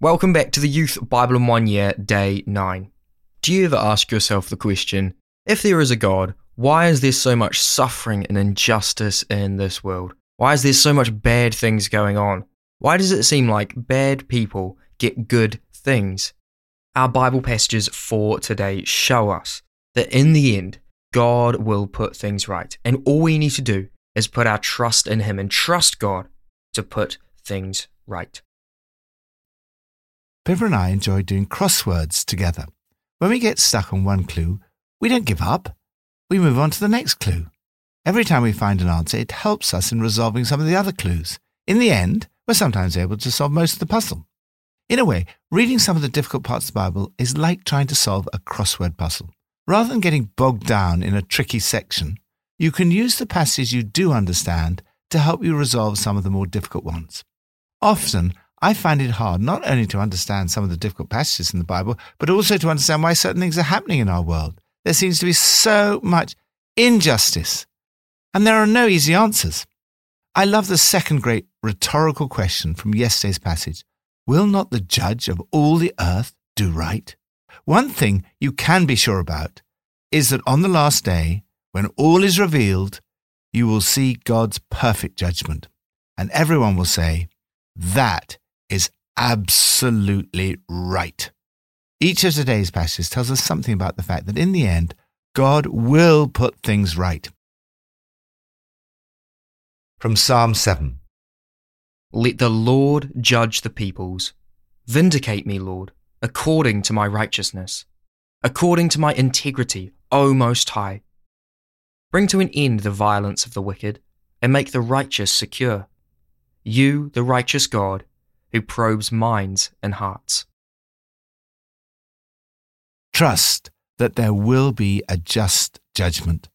Welcome back to the Youth Bible in One Year, Day 9. Do you ever ask yourself the question if there is a God, why is there so much suffering and injustice in this world? Why is there so much bad things going on? Why does it seem like bad people get good things? Our Bible passages for today show us that in the end, God will put things right. And all we need to do is put our trust in Him and trust God to put things right. Pippa and I enjoy doing crosswords together. When we get stuck on one clue, we don't give up. We move on to the next clue. Every time we find an answer, it helps us in resolving some of the other clues. In the end, we're sometimes able to solve most of the puzzle. In a way, reading some of the difficult parts of the Bible is like trying to solve a crossword puzzle. Rather than getting bogged down in a tricky section, you can use the passages you do understand to help you resolve some of the more difficult ones. Often, I find it hard not only to understand some of the difficult passages in the Bible, but also to understand why certain things are happening in our world. There seems to be so much injustice, and there are no easy answers. I love the second great rhetorical question from yesterday's passage Will not the judge of all the earth do right? One thing you can be sure about is that on the last day, when all is revealed, you will see God's perfect judgment. And everyone will say, That is absolutely right. Each of today's passages tells us something about the fact that in the end, God will put things right. From Psalm 7 Let the Lord judge the peoples. Vindicate me, Lord, according to my righteousness, according to my integrity, O Most High. Bring to an end the violence of the wicked, and make the righteous secure. You, the righteous God, who probes minds and hearts. Trust that there will be a just judgment.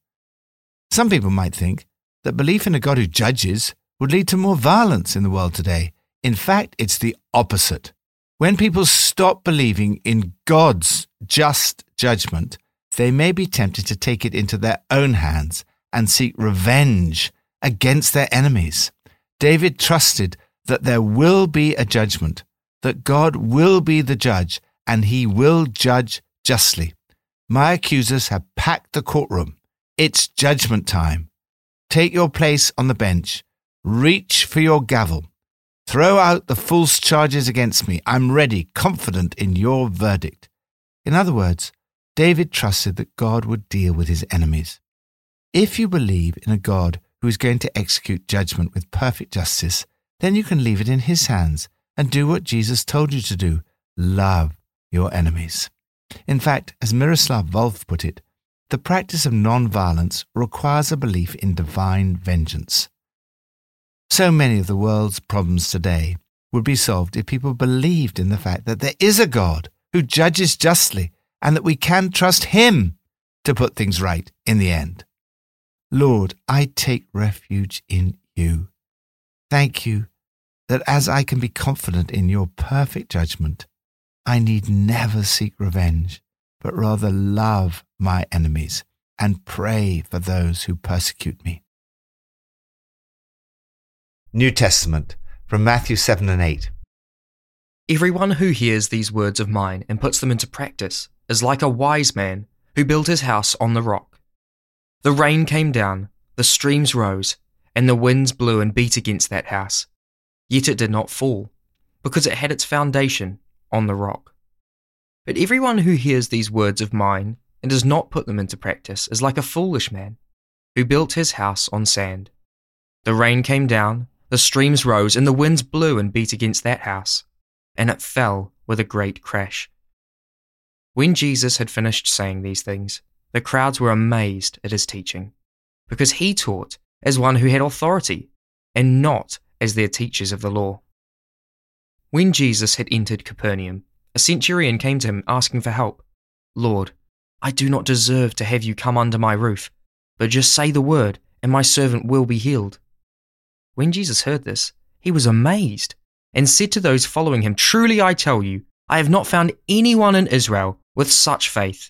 Some people might think that belief in a God who judges would lead to more violence in the world today. In fact, it's the opposite. When people stop believing in God's just judgment, they may be tempted to take it into their own hands and seek revenge against their enemies. David trusted that there will be a judgment, that God will be the judge, and he will judge justly. My accusers have packed the courtroom. It's judgment time. Take your place on the bench. Reach for your gavel. Throw out the false charges against me. I'm ready, confident in your verdict. In other words, David trusted that God would deal with his enemies. If you believe in a God who is going to execute judgment with perfect justice, then you can leave it in His hands and do what Jesus told you to do love your enemies. In fact, as Miroslav Volf put it, the practice of non-violence requires a belief in divine vengeance. So many of the world's problems today would be solved if people believed in the fact that there is a God who judges justly and that we can trust Him to put things right in the end. Lord, I take refuge in you. Thank you that as I can be confident in your perfect judgment, I need never seek revenge, but rather love my enemies and pray for those who persecute me. New Testament from Matthew 7 and 8. Everyone who hears these words of mine and puts them into practice is like a wise man who built his house on the rock. The rain came down, the streams rose, and the winds blew and beat against that house Yet it did not fall, because it had its foundation on the rock. But everyone who hears these words of mine and does not put them into practice is like a foolish man who built his house on sand. The rain came down, the streams rose, and the winds blew and beat against that house, and it fell with a great crash. When Jesus had finished saying these things, the crowds were amazed at his teaching, because he taught as one who had authority, and not as their teachers of the law. When Jesus had entered Capernaum, a centurion came to him asking for help. Lord, I do not deserve to have you come under my roof, but just say the word, and my servant will be healed. When Jesus heard this, he was amazed, and said to those following him, Truly I tell you, I have not found anyone in Israel with such faith.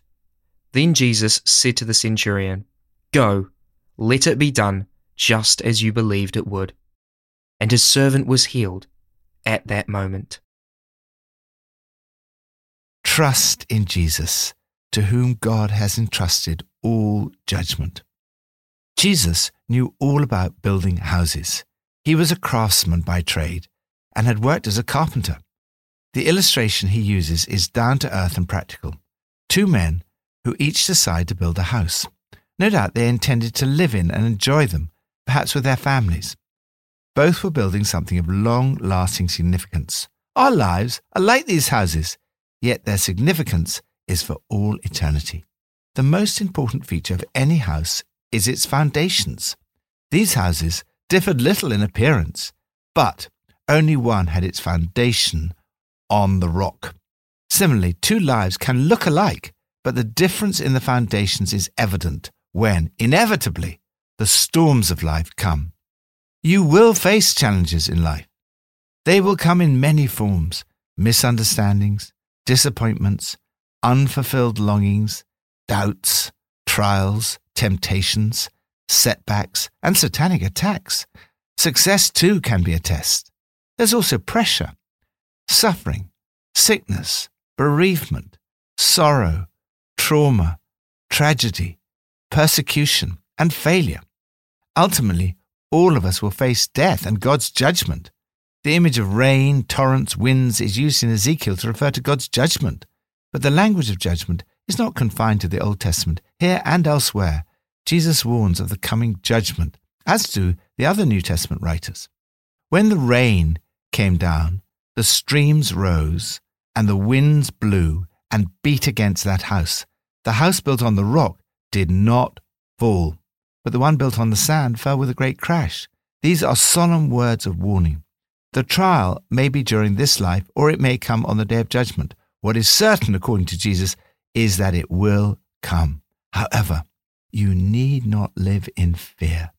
Then Jesus said to the centurion, Go, let it be done just as you believed it would and his servant was healed at that moment. Trust in Jesus, to whom God has entrusted all judgment. Jesus knew all about building houses. He was a craftsman by trade and had worked as a carpenter. The illustration he uses is down to earth and practical. Two men who each decide to build a house. No doubt they intended to live in and enjoy them, perhaps with their families. Both were building something of long lasting significance. Our lives are like these houses, yet their significance is for all eternity. The most important feature of any house is its foundations. These houses differed little in appearance, but only one had its foundation on the rock. Similarly, two lives can look alike, but the difference in the foundations is evident when, inevitably, the storms of life come. You will face challenges in life. They will come in many forms misunderstandings, disappointments, unfulfilled longings, doubts, trials, temptations, setbacks, and satanic attacks. Success too can be a test. There's also pressure, suffering, sickness, bereavement, sorrow, trauma, tragedy, persecution, and failure. Ultimately, all of us will face death and God's judgment. The image of rain, torrents, winds is used in Ezekiel to refer to God's judgment. But the language of judgment is not confined to the Old Testament. Here and elsewhere, Jesus warns of the coming judgment, as do the other New Testament writers. When the rain came down, the streams rose, and the winds blew and beat against that house. The house built on the rock did not fall, but the one built on the sand fell with a great crash. These are solemn words of warning. The trial may be during this life, or it may come on the day of judgment. What is certain, according to Jesus, is that it will come. However, you need not live in fear.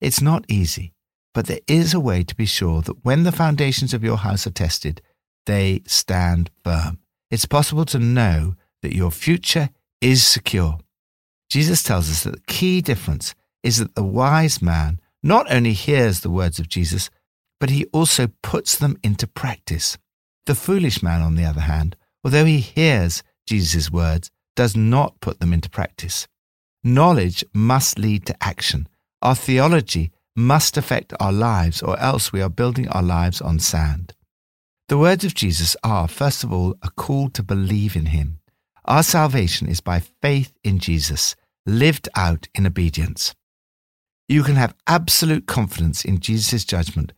It's not easy, but there is a way to be sure that when the foundations of your house are tested, they stand firm. It's possible to know that your future is secure. Jesus tells us that the key difference is that the wise man not only hears the words of Jesus, but he also puts them into practice. The foolish man, on the other hand, although he hears Jesus' words, does not put them into practice. Knowledge must lead to action. Our theology must affect our lives, or else we are building our lives on sand. The words of Jesus are, first of all, a call to believe in him. Our salvation is by faith in Jesus, lived out in obedience. You can have absolute confidence in Jesus' judgment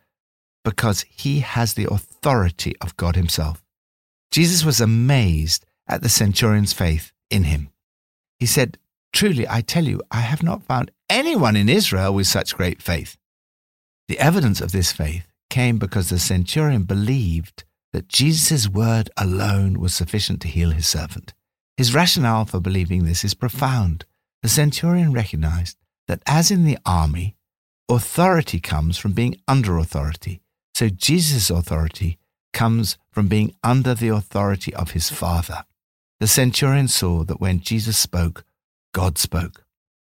because he has the authority of God himself. Jesus was amazed at the centurion's faith in him. He said, Truly, I tell you, I have not found anyone in Israel with such great faith. The evidence of this faith came because the centurion believed that Jesus' word alone was sufficient to heal his servant. His rationale for believing this is profound. The centurion recognized that, as in the army, authority comes from being under authority. So Jesus' authority comes from being under the authority of his Father. The centurion saw that when Jesus spoke, God spoke.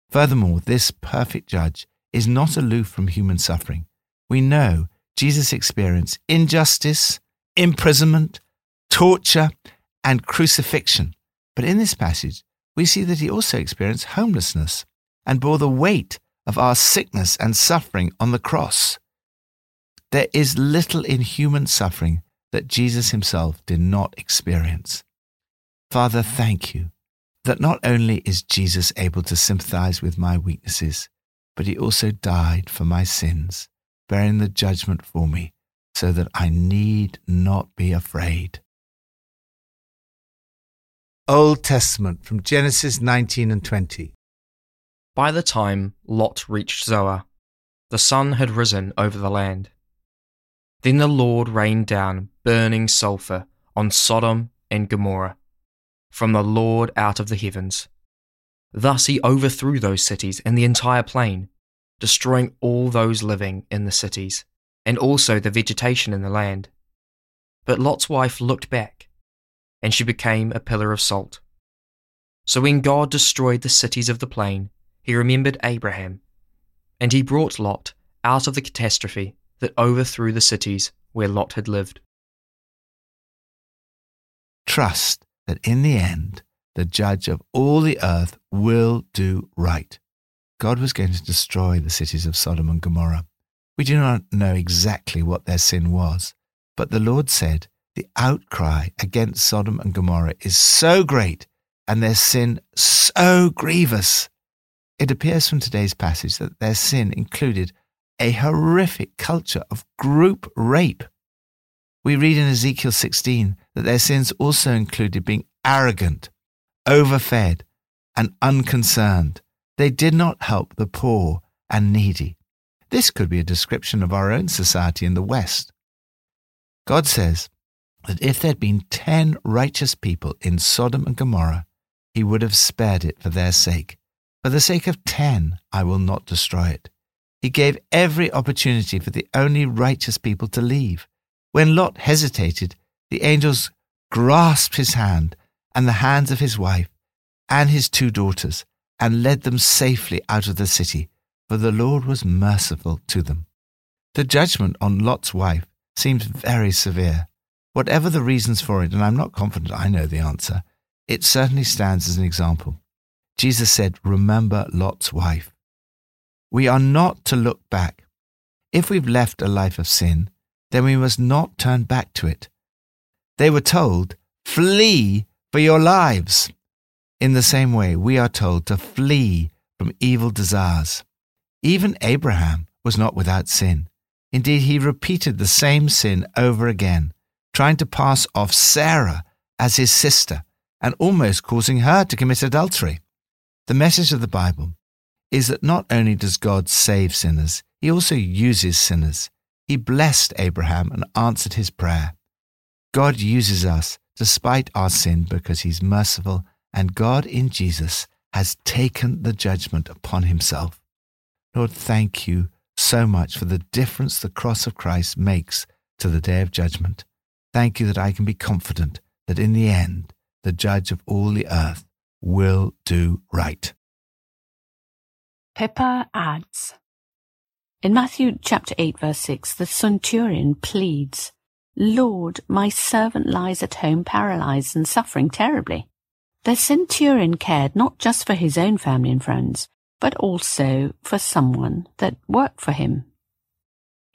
Furthermore, this perfect judge is not aloof from human suffering. We know Jesus experienced injustice, imprisonment, torture, and crucifixion. But in this passage, we see that he also experienced homelessness and bore the weight of our sickness and suffering on the cross. There is little in human suffering that Jesus himself did not experience. Father, thank you that not only is Jesus able to sympathize with my weaknesses, but he also died for my sins, bearing the judgment for me, so that I need not be afraid. Old Testament from Genesis 19 and 20. By the time Lot reached Zoar, the sun had risen over the land. Then the Lord rained down burning sulphur on Sodom and Gomorrah from the Lord out of the heavens. Thus he overthrew those cities and the entire plain, destroying all those living in the cities, and also the vegetation in the land. But Lot's wife looked back, and she became a pillar of salt. So when God destroyed the cities of the plain, he remembered Abraham, and he brought Lot out of the catastrophe that overthrew the cities where Lot had lived. Trust that in the end, the judge of all the earth will do right. God was going to destroy the cities of Sodom and Gomorrah. We do not know exactly what their sin was, but the Lord said the outcry against Sodom and Gomorrah is so great and their sin so grievous. It appears from today's passage that their sin included a horrific culture of group rape. We read in Ezekiel 16 that their sins also included being arrogant, overfed, and unconcerned. They did not help the poor and needy. This could be a description of our own society in the West. God says that if there'd been ten righteous people in Sodom and Gomorrah, he would have spared it for their sake. For the sake of ten, I will not destroy it. He gave every opportunity for the only righteous people to leave. When Lot hesitated, the angels grasped his hand and the hands of his wife and his two daughters and led them safely out of the city, for the Lord was merciful to them. The judgment on Lot's wife seems very severe. Whatever the reasons for it, and I'm not confident I know the answer, it certainly stands as an example. Jesus said, Remember Lot's wife. We are not to look back. If we've left a life of sin, then we must not turn back to it. They were told, Flee for your lives. In the same way, we are told to flee from evil desires. Even Abraham was not without sin. Indeed, he repeated the same sin over again, trying to pass off Sarah as his sister and almost causing her to commit adultery. The message of the Bible is that not only does God save sinners, he also uses sinners. He blessed Abraham and answered his prayer. God uses us despite our sin because he's merciful, and God in Jesus has taken the judgment upon himself. Lord, thank you so much for the difference the cross of Christ makes to the day of judgment. Thank you that I can be confident that in the end, the judge of all the earth will do right. Pippa adds In Matthew chapter 8, verse 6, the centurion pleads, Lord, my servant lies at home paralyzed and suffering terribly. The centurion cared not just for his own family and friends, but also for someone that worked for him.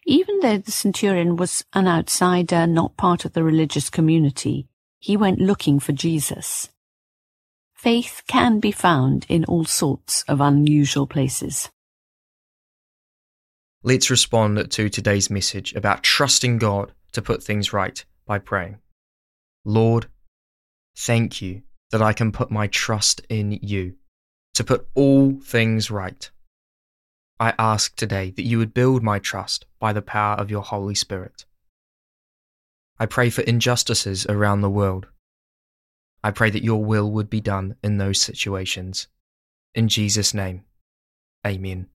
Even though the centurion was an outsider, not part of the religious community, he went looking for Jesus. Faith can be found in all sorts of unusual places. Let's respond to today's message about trusting God to put things right by praying. Lord, thank you that I can put my trust in you to put all things right. I ask today that you would build my trust by the power of your Holy Spirit. I pray for injustices around the world. I pray that your will would be done in those situations. In Jesus' name, Amen.